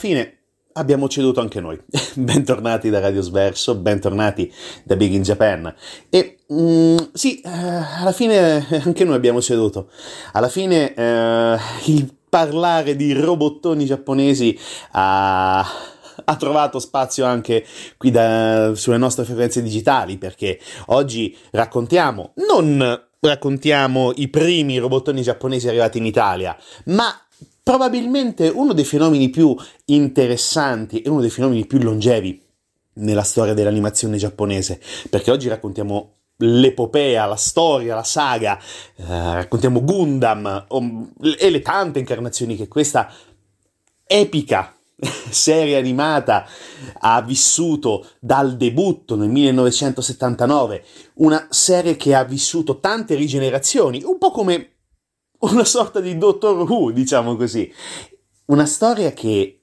fine abbiamo ceduto anche noi. bentornati da Radio Sverso, bentornati da Big in Japan. E mm, sì, eh, alla fine anche noi abbiamo ceduto. Alla fine eh, il parlare di robottoni giapponesi ha, ha trovato spazio anche qui da, sulle nostre frequenze digitali perché oggi raccontiamo, non raccontiamo i primi robottoni giapponesi arrivati in Italia, ma probabilmente uno dei fenomeni più interessanti e uno dei fenomeni più longevi nella storia dell'animazione giapponese, perché oggi raccontiamo l'epopea, la storia, la saga, eh, raccontiamo Gundam um, e le tante incarnazioni che questa epica serie animata ha vissuto dal debutto nel 1979, una serie che ha vissuto tante rigenerazioni, un po' come una sorta di Doctor Who, diciamo così. Una storia che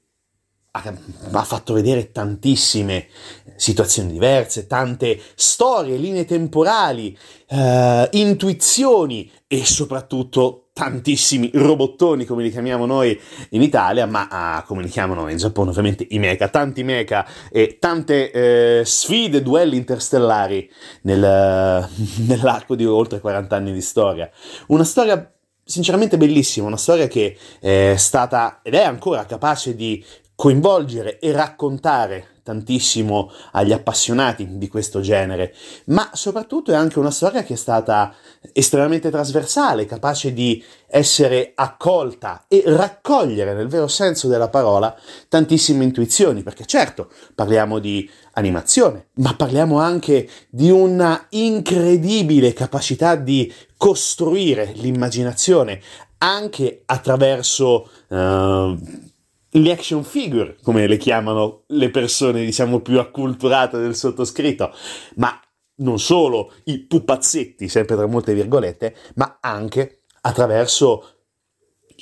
ha fatto vedere tantissime situazioni diverse, tante storie, linee temporali, eh, intuizioni e soprattutto tantissimi robottoni, come li chiamiamo noi in Italia, ma ah, come li chiamano in Giappone ovviamente i mecha, tanti mecha e tante eh, sfide, duelli interstellari nel, nell'arco di oltre 40 anni di storia. Una storia sinceramente bellissima, una storia che è stata ed è ancora capace di coinvolgere e raccontare tantissimo agli appassionati di questo genere, ma soprattutto è anche una storia che è stata estremamente trasversale, capace di essere accolta e raccogliere nel vero senso della parola tantissime intuizioni, perché certo parliamo di animazione, ma parliamo anche di una incredibile capacità di costruire l'immaginazione anche attraverso uh, le action figure, come le chiamano le persone, diciamo, più acculturate del sottoscritto, ma non solo i pupazzetti, sempre tra molte virgolette, ma anche attraverso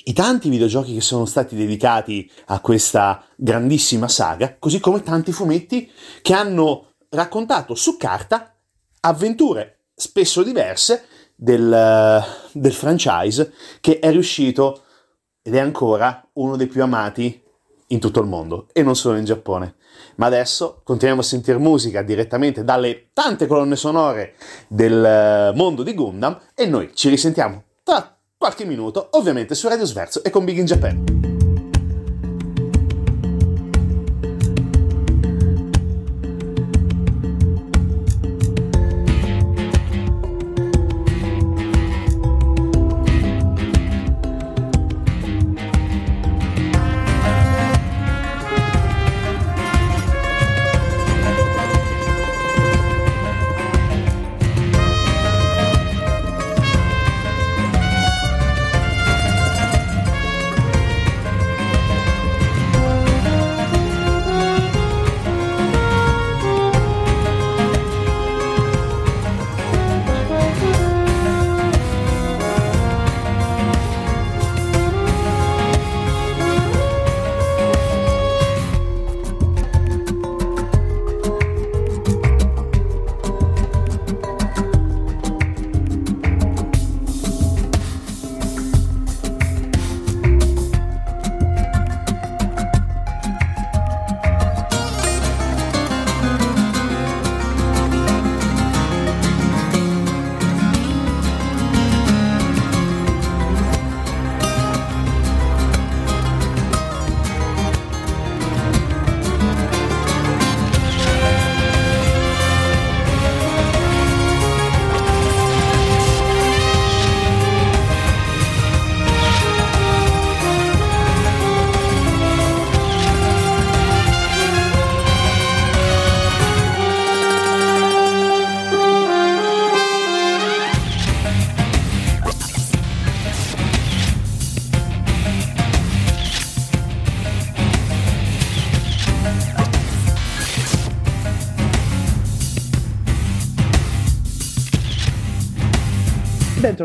i tanti videogiochi che sono stati dedicati a questa grandissima saga, così come tanti fumetti che hanno raccontato su carta avventure spesso diverse del, del franchise che è riuscito ed è ancora uno dei più amati in tutto il mondo e non solo in Giappone. Ma adesso continuiamo a sentire musica direttamente dalle tante colonne sonore del eh, mondo di Gundam e noi ci risentiamo tra qualche minuto, ovviamente su Radio Sverso e con Big in Japan.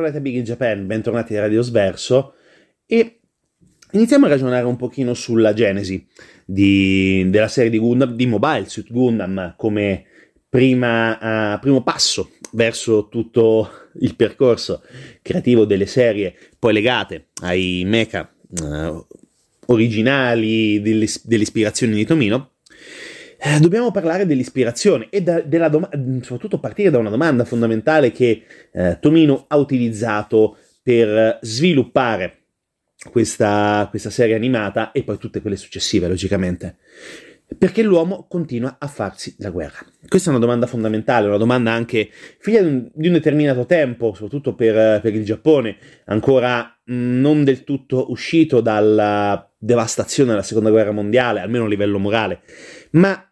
Bentornati a Big in Japan, bentornati a Radio Sverso e iniziamo a ragionare un pochino sulla genesi di, della serie di Gundam, di Mobile Suit Gundam come prima, uh, primo passo verso tutto il percorso creativo delle serie poi legate ai mecha uh, originali delle ispirazioni di Tomino, eh, dobbiamo parlare dell'ispirazione e da, doma- soprattutto partire da una domanda fondamentale che eh, Tomino ha utilizzato per sviluppare questa, questa serie animata e poi tutte quelle successive, logicamente. Perché l'uomo continua a farsi la guerra? Questa è una domanda fondamentale, una domanda anche figlia di un, di un determinato tempo, soprattutto per, per, il Giappone, ancora non del tutto uscito dalla devastazione della seconda guerra mondiale, almeno a livello morale, ma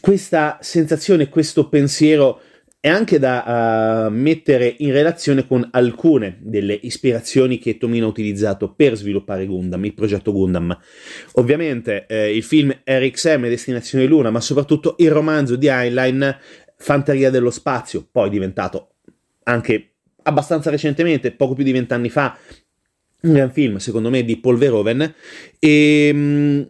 questa sensazione, questo pensiero è anche da uh, mettere in relazione con alcune delle ispirazioni che Tomino ha utilizzato per sviluppare Gundam, il progetto Gundam. Ovviamente eh, il film RXM Destinazione Luna, ma soprattutto il romanzo di Heinlein Fanteria dello spazio, poi diventato anche abbastanza recentemente, poco più di vent'anni fa, un gran film, secondo me, di Paul Verhoeven. E, mm,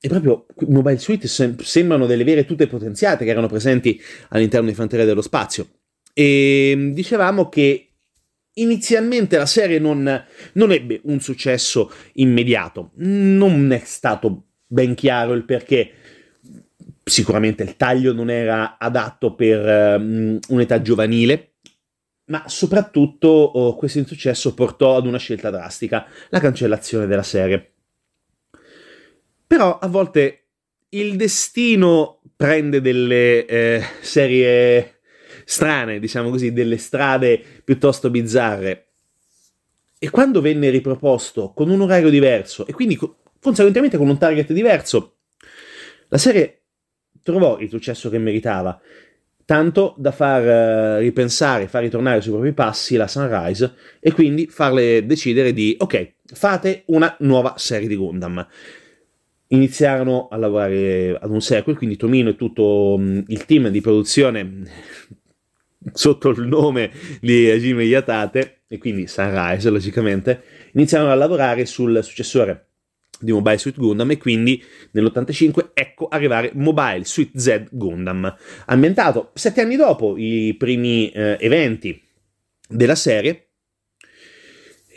e proprio Mobile Suite sem- sembrano delle vere tutte potenziate che erano presenti all'interno di Fanteria dello Spazio. E mm, dicevamo che inizialmente la serie non, non, ebbe un successo immediato, non è stato ben chiaro il perché. Sicuramente il taglio non era adatto per um, un'età giovanile, ma soprattutto oh, questo insuccesso portò ad una scelta drastica, la cancellazione della serie. Però a volte il destino prende delle eh, serie strane, diciamo così, delle strade piuttosto bizzarre. E quando venne riproposto con un orario diverso e quindi conseguentemente con un target diverso, la serie trovò il successo che meritava, tanto da far uh, ripensare, far ritornare sui propri passi la Sunrise e quindi farle decidere di, ok, fate una nuova serie di Gundam iniziarono a lavorare ad un sequel, quindi Tomino e tutto mm, il team di produzione sotto il nome di Hajime Yatate e quindi Sunrise logicamente iniziarono a lavorare sul successore di Mobile Suit Gundam e quindi nell'85 ecco arrivare Mobile Suit Z Gundam. Ambientato sette anni dopo i primi eh, eventi della serie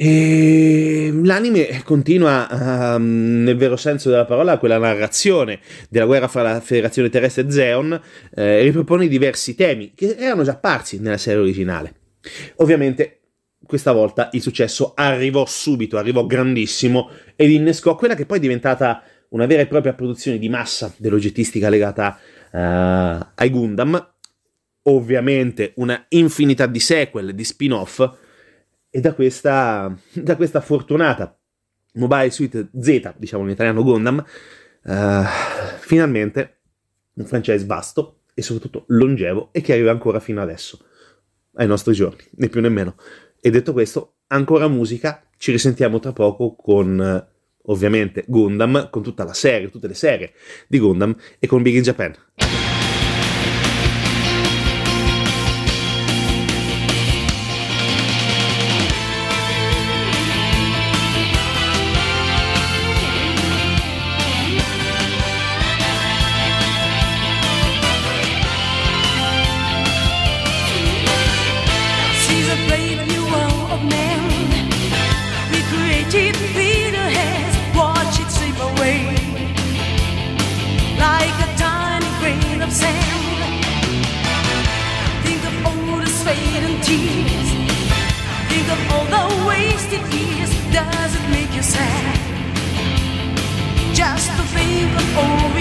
e l'anime continua um, nel vero senso della parola quella narrazione della guerra fra la Federazione Terrestre e Zeon eh, ripropone diversi temi che erano già apparsi nella serie originale. Ovviamente questa volta il successo arrivò subito, arrivò grandissimo ed innescò quella che poi è diventata una vera e propria produzione di massa dell'oggettistica legata uh, ai Gundam, ovviamente una infinità di sequel, di spin-off e da questa, da questa fortunata Mobile Suite Z, diciamo in italiano Gundam, uh, finalmente un franchise vasto e soprattutto longevo e che arriva ancora fino adesso, ai nostri giorni, né più né meno. E detto questo, ancora musica, ci risentiamo tra poco con ovviamente Gundam, con tutta la serie, tutte le serie di Gundam e con Big in Japan. before we over.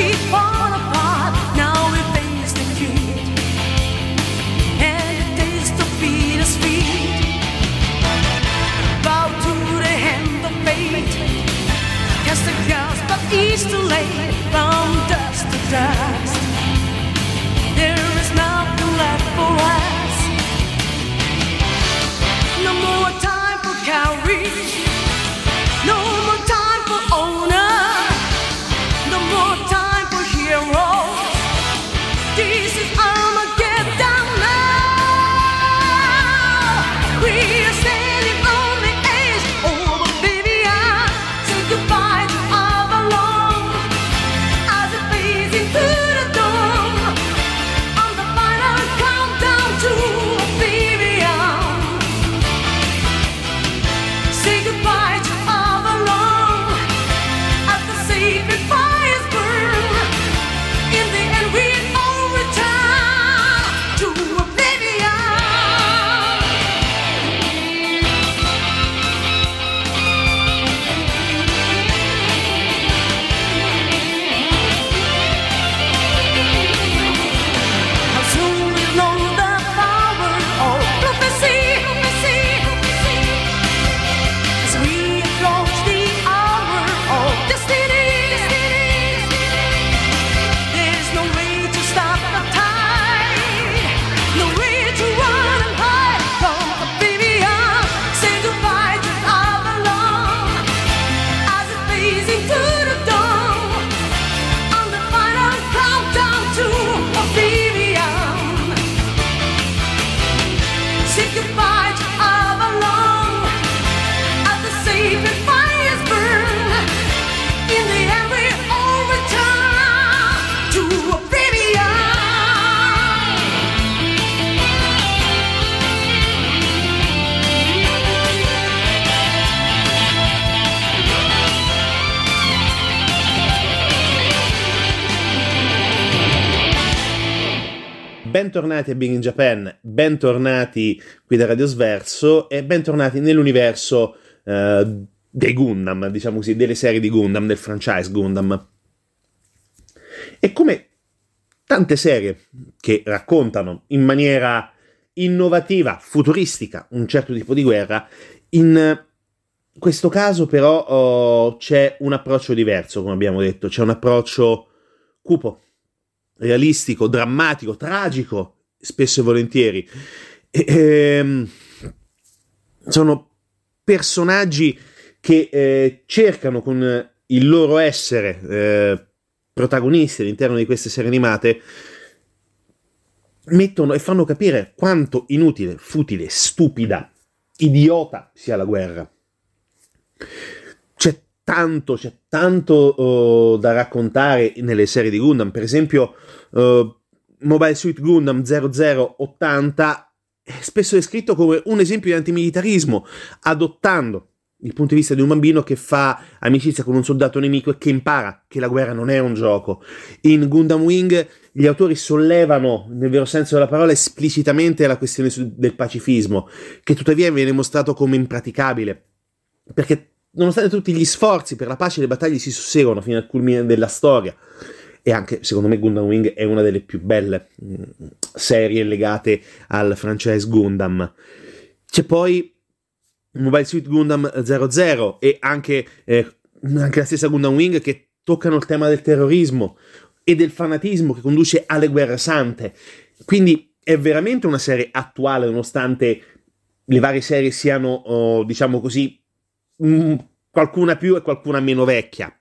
一方 bentornati a Big in Japan, bentornati qui da Radio Sverso e bentornati nell'universo uh, dei Gundam, diciamo così, delle serie di Gundam, del franchise Gundam. E come tante serie che raccontano in maniera innovativa, futuristica, un certo tipo di guerra, in questo caso però oh, c'è un approccio diverso, come abbiamo detto, c'è un approccio cupo, realistico, drammatico, tragico, spesso e volentieri. E, ehm, sono personaggi che eh, cercano con il loro essere eh, protagonisti all'interno di queste serie animate mettono e fanno capire quanto inutile, futile, stupida, idiota sia la guerra. Tanto, c'è tanto uh, da raccontare nelle serie di Gundam. Per esempio, uh, Mobile Suit Gundam 0080 è spesso descritto come un esempio di antimilitarismo, adottando il punto di vista di un bambino che fa amicizia con un soldato nemico e che impara che la guerra non è un gioco. In Gundam Wing gli autori sollevano, nel vero senso della parola, esplicitamente la questione del pacifismo, che tuttavia viene mostrato come impraticabile, perché nonostante tutti gli sforzi per la pace, le battaglie si susseguono fino al culmine della storia. E anche, secondo me, Gundam Wing è una delle più belle mm, serie legate al franchise Gundam. C'è poi Mobile Suit Gundam 00 e anche, eh, anche la stessa Gundam Wing che toccano il tema del terrorismo e del fanatismo che conduce alle guerre sante. Quindi è veramente una serie attuale, nonostante le varie serie siano, oh, diciamo così, Mm, qualcuna più e qualcuna meno vecchia.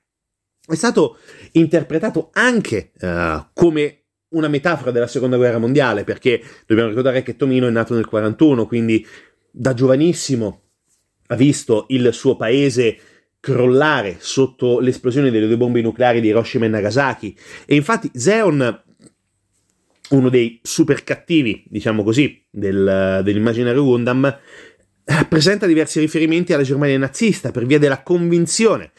È stato interpretato anche uh, come una metafora della seconda guerra mondiale, perché dobbiamo ricordare che Tomino è nato nel 41, quindi da giovanissimo ha visto il suo paese crollare sotto l'esplosione delle due bombe nucleari di Hiroshima e Nagasaki. E infatti Zeon, uno dei super cattivi, diciamo così, del, dell'immaginario Gundam, presenta diversi riferimenti alla Germania nazista per via della convinzione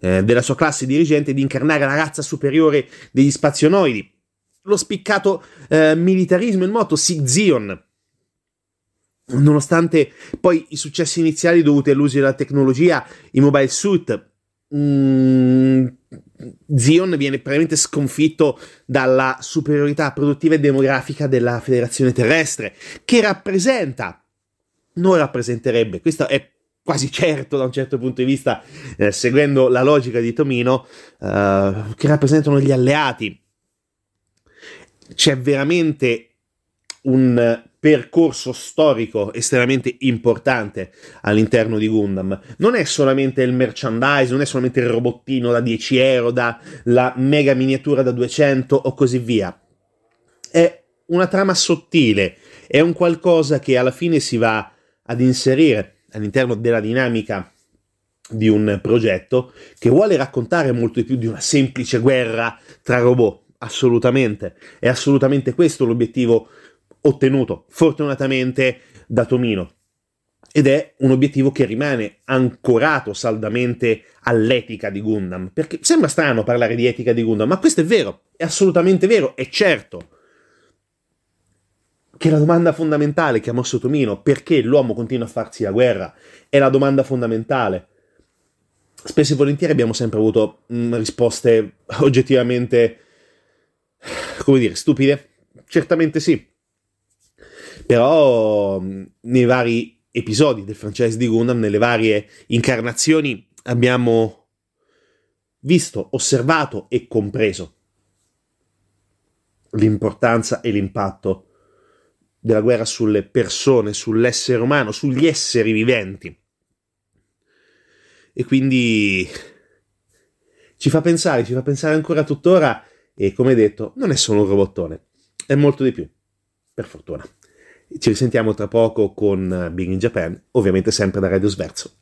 eh, della sua classe dirigente di incarnare la razza superiore degli spazionoidi. Lo spiccato eh, militarismo in moto Sig-Zion, nonostante poi i successi iniziali dovuti all'uso della tecnologia, i mobile suit, mm, Zion viene praticamente sconfitto dalla superiorità produttiva e demografica della federazione terrestre, che rappresenta, non rappresenterebbe, questo è quasi certo da un certo punto di vista, eh, seguendo la logica di Tomino, eh, che rappresentano gli alleati. C'è veramente un percorso storico estremamente importante all'interno di Gundam. Non è solamente il merchandise, non è solamente il robottino da 10 euro, da la mega miniatura da 200 o così via. È una trama sottile, è un qualcosa che alla fine si va ad inserire all'interno della dinamica di un progetto che vuole raccontare molto di più di una semplice guerra tra robot. Assolutamente, è assolutamente questo l'obiettivo ottenuto fortunatamente da Tomino. Ed è un obiettivo che rimane ancorato saldamente all'etica di Gundam. Perché sembra strano parlare di etica di Gundam, ma questo è vero, è assolutamente vero, è certo che la domanda fondamentale che ha mosso Tomino, perché l'uomo continua a farsi la guerra, è la domanda fondamentale. Spesso e volentieri abbiamo sempre avuto mh, mm, risposte oggettivamente, come dire, stupide. Certamente sì. Però nei vari episodi del franchise di Gundam, nelle varie incarnazioni, abbiamo visto, osservato e compreso l'importanza e l'impatto della guerra sulle persone, sull'essere umano, sugli esseri viventi. E quindi ci fa pensare, ci fa pensare ancora tuttora e come detto, non è solo un robottone, è molto di più, per fortuna. Ci risentiamo tra poco con Big in Japan, ovviamente sempre da Radio Sverso.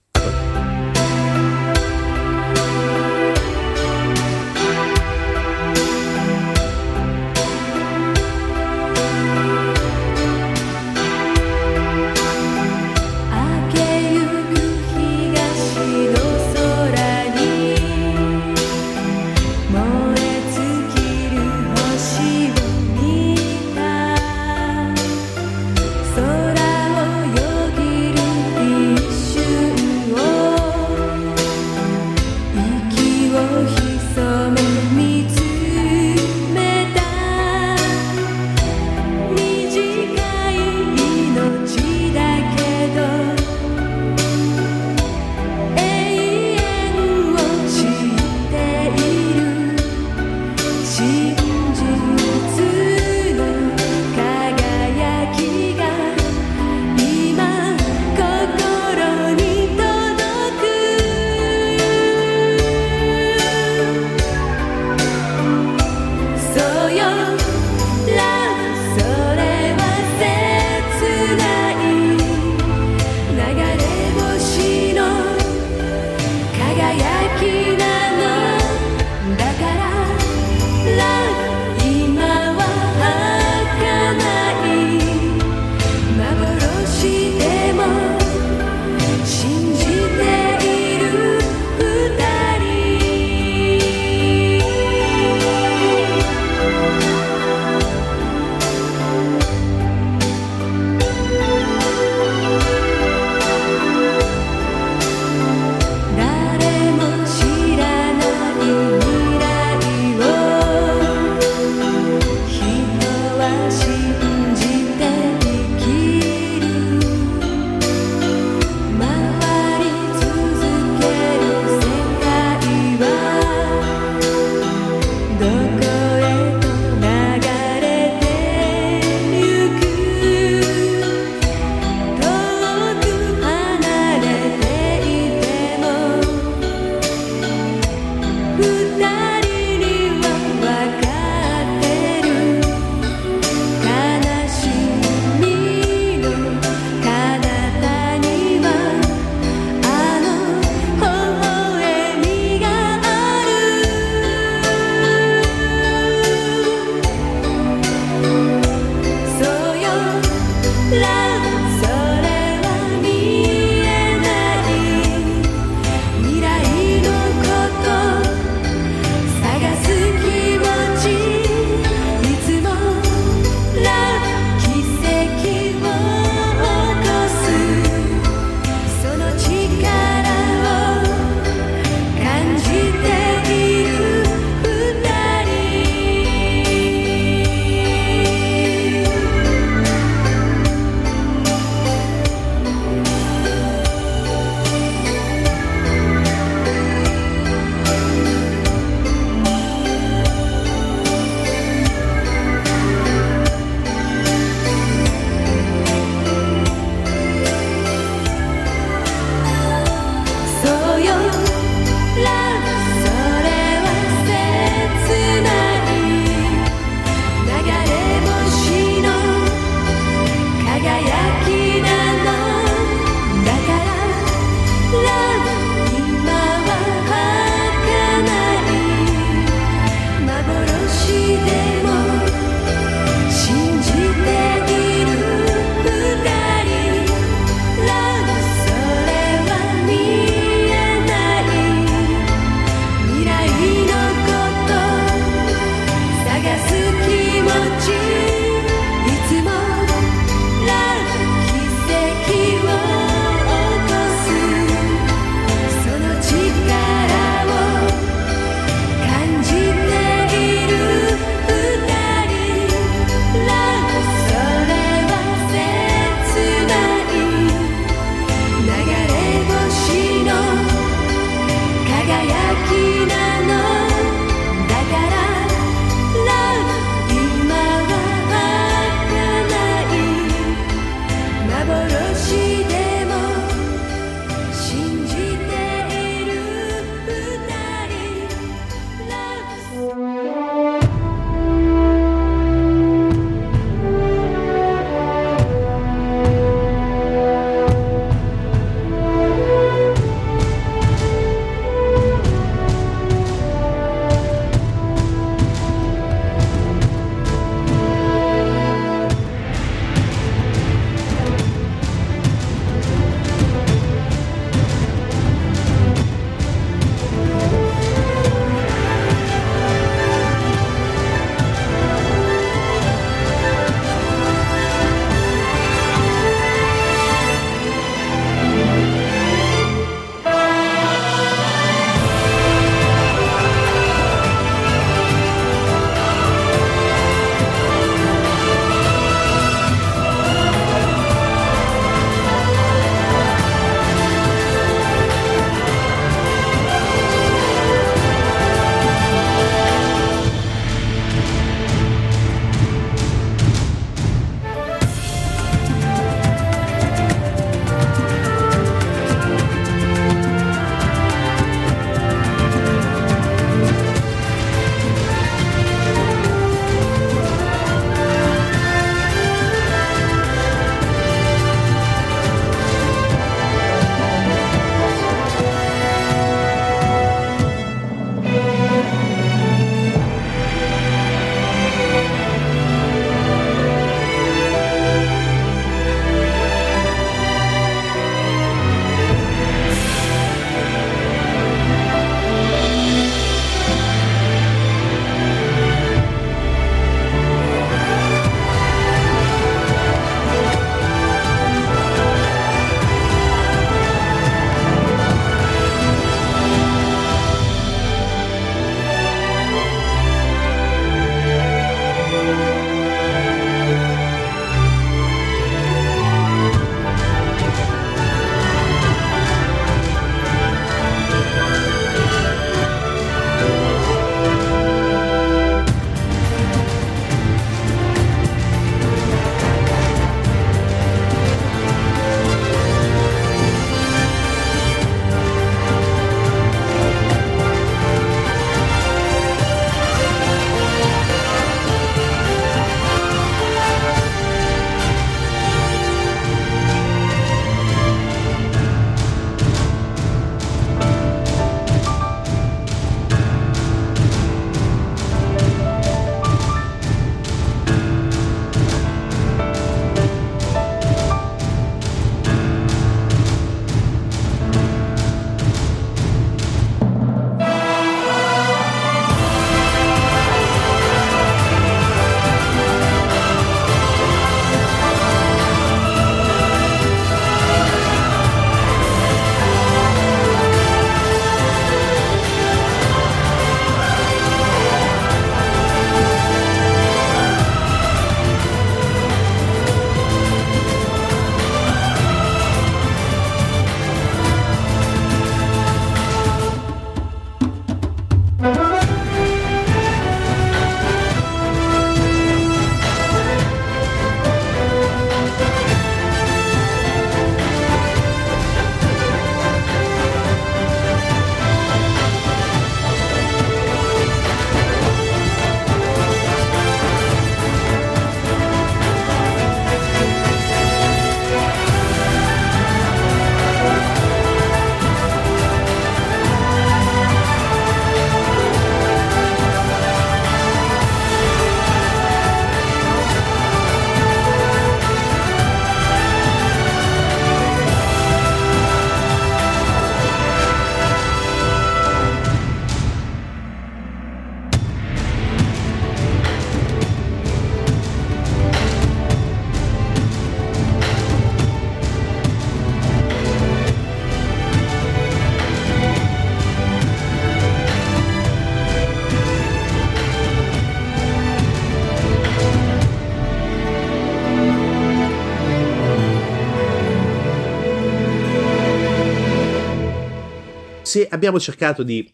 Se abbiamo cercato di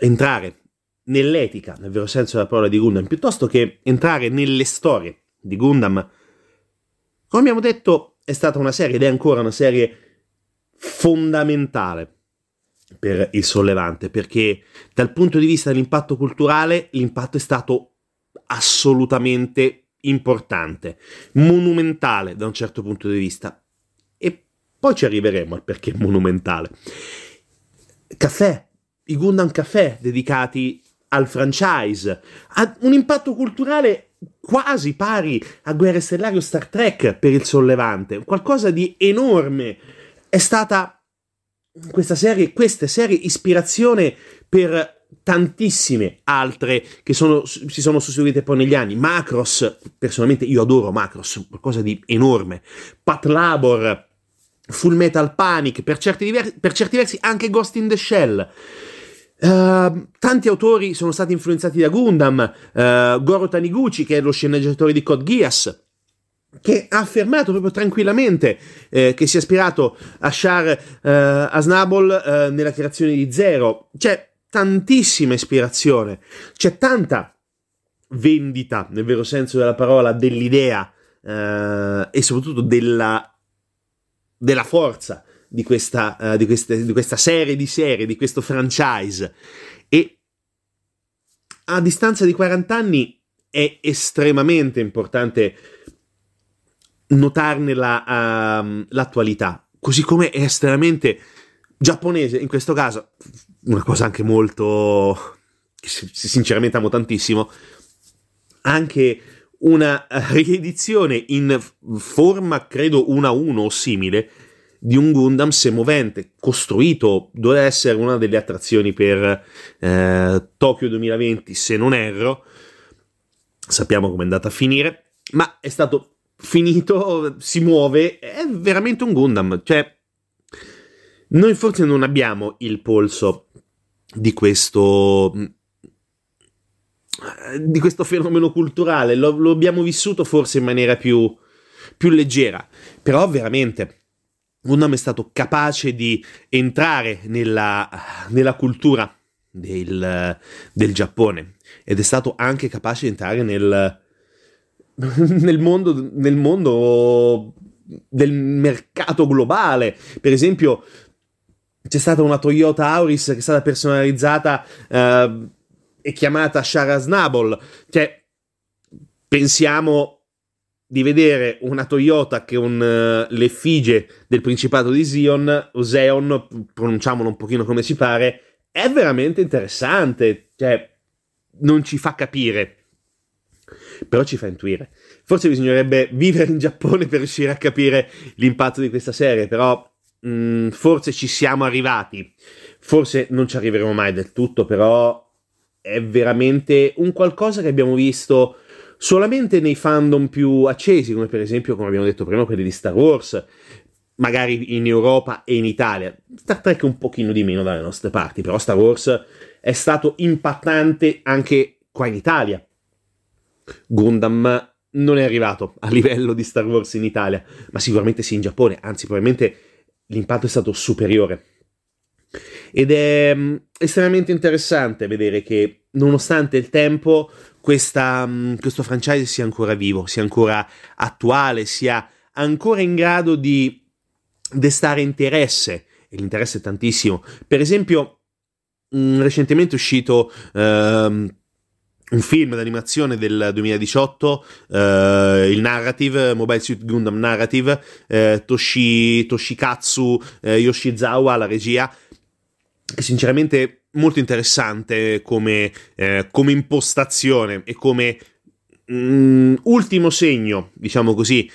entrare nell'etica, nel vero senso della parola di Gundam, piuttosto che entrare nelle storie di Gundam, come abbiamo detto, è stata una serie ed è ancora una serie fondamentale per il sollevante, perché dal punto di vista dell'impatto culturale l'impatto è stato assolutamente importante, monumentale da un certo punto di vista. E poi ci arriveremo al perché monumentale. Caffè, i Gundam Caffè dedicati al franchise, ha un impatto culturale quasi pari a Guerre Stellari o Star Trek per il sollevante, qualcosa di enorme. È stata questa serie, queste serie ispirazione per tantissime altre che sono, si sono susseguite poi negli anni. Macross, personalmente io adoro Macross, qualcosa di enorme. Pat Labor, Full Metal Panic, per certi, diversi, per certi versi anche Ghost in the Shell. Uh, tanti autori sono stati influenzati da Gundam, uh, Goro Taniguchi, che è lo sceneggiatore di Code Geass, che ha affermato proprio tranquillamente eh, che si è ispirato a Shar eh, Asnable eh, nella creazione di Zero. C'è tantissima ispirazione, c'è tanta vendita, nel vero senso della parola, dell'idea eh, e soprattutto della, della forza di questa, uh, di, queste, di questa serie di serie, di questo franchise. E a distanza di 40 anni è estremamente importante notarne la, uh, l'attualità, così come è estremamente giapponese, in questo caso, una cosa anche molto che sinceramente amo tantissimo, anche una riedizione in forma credo 1 a 1 o simile di un Gundam semovente, costruito, doveva essere una delle attrazioni per eh, Tokyo 2020, se non erro, sappiamo come è andata a finire, ma è stato finito, si muove, è veramente un Gundam, cioè noi forse non abbiamo il polso di questo di questo fenomeno culturale, lo, lo abbiamo vissuto forse in maniera più, più leggera, però veramente Gundam è stato capace di entrare nella, nella cultura del, del, Giappone. Ed è stato anche capace di entrare nel, nel, mondo, nel mondo del mercato globale. Per esempio, c'è stata una Toyota Auris che è stata personalizzata eh, e chiamata Shara Snabble. Cioè, pensiamo di vedere una Toyota che un, uh, l'effigie del Principato di Zion, Zeon, pronunciamolo un pochino come si pare, è veramente interessante, cioè non ci fa capire, però ci fa intuire. Forse bisognerebbe vivere in Giappone per riuscire a capire l'impatto di questa serie, però mh, mm, forse ci siamo arrivati, forse non ci arriveremo mai del tutto, però è veramente un qualcosa che abbiamo visto solamente nei fandom più accesi, come per esempio, come abbiamo detto prima, quelli di Star Wars, magari in Europa e in Italia. Star Trek un pochino di meno dalle nostre parti, però Star Wars è stato impattante anche qua in Italia. Gundam non è arrivato a livello di Star Wars in Italia, ma sicuramente sì in Giappone, anzi probabilmente l'impatto è stato superiore. Ed è mm, estremamente interessante vedere che nonostante il tempo questa, mm, questo franchise sia ancora vivo, sia ancora attuale, sia ancora in grado di destare interesse, e l'interesse è tantissimo. Per esempio, mm, recentemente è uscito um, un film d'animazione del 2018, uh, eh, il Narrative, Mobile Suit Gundam Narrative, uh, Toshi, Toshikatsu uh, Yoshizawa, la regia, sinceramente molto interessante come, eh, come impostazione e come mm, ultimo segno, diciamo così,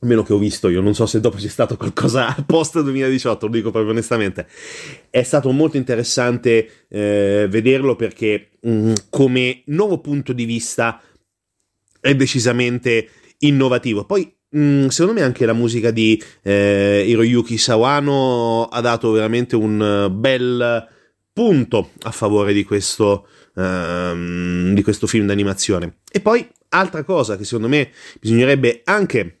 almeno che ho visto io, non so se dopo c'è stato qualcosa post 2018, lo dico proprio onestamente, è stato molto interessante eh, vederlo perché mh, mm, come nuovo punto di vista è decisamente innovativo. Poi mm, secondo me anche la musica di eh, Hiroyuki Sawano ha dato veramente un bel punto a favore di questo, um, di questo film d'animazione. E poi, altra cosa che secondo me bisognerebbe anche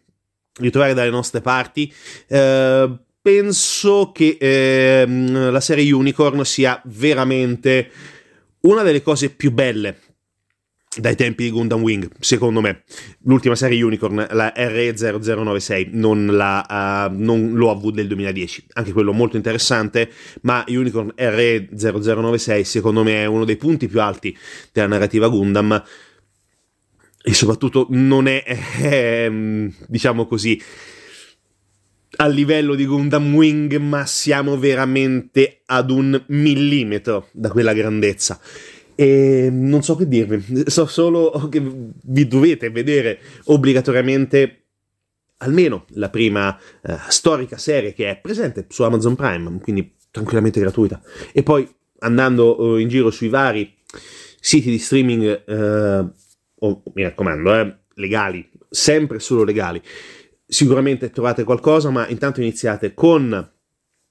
ritrovare dalle nostre parti, eh, penso che ehm, la serie Unicorn sia veramente una delle cose più belle dai tempi di Gundam Wing, secondo me. L'ultima serie Unicorn, la RE0096, non, la, uh, non l'OAV del 2010, anche quello molto interessante, ma Unicorn RE0096 secondo me è uno dei punti più alti della narrativa Gundam e soprattutto non è, è diciamo così, a livello di Gundam Wing, ma siamo veramente ad un millimetro da quella grandezza. E non so che dirvi, so solo che vi dovete vedere obbligatoriamente almeno la prima uh, storica serie che è presente su Amazon Prime, quindi tranquillamente gratuita. E poi andando uh, in giro sui vari siti di streaming, uh, oh, mi raccomando, eh, legali, sempre solo legali, sicuramente trovate qualcosa, ma intanto iniziate con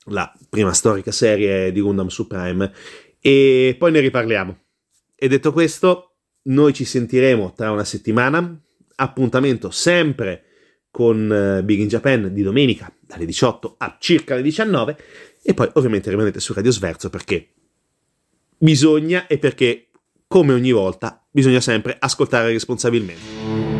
la prima storica serie di Gundam su Prime e poi ne riparliamo. E detto questo, noi ci sentiremo tra una settimana. Appuntamento sempre con uh, Big in Japan di domenica dalle 18 a circa le 19 e poi ovviamente rimanete su Radio Sverso perché bisogna e perché come ogni volta bisogna sempre ascoltare responsabilmente.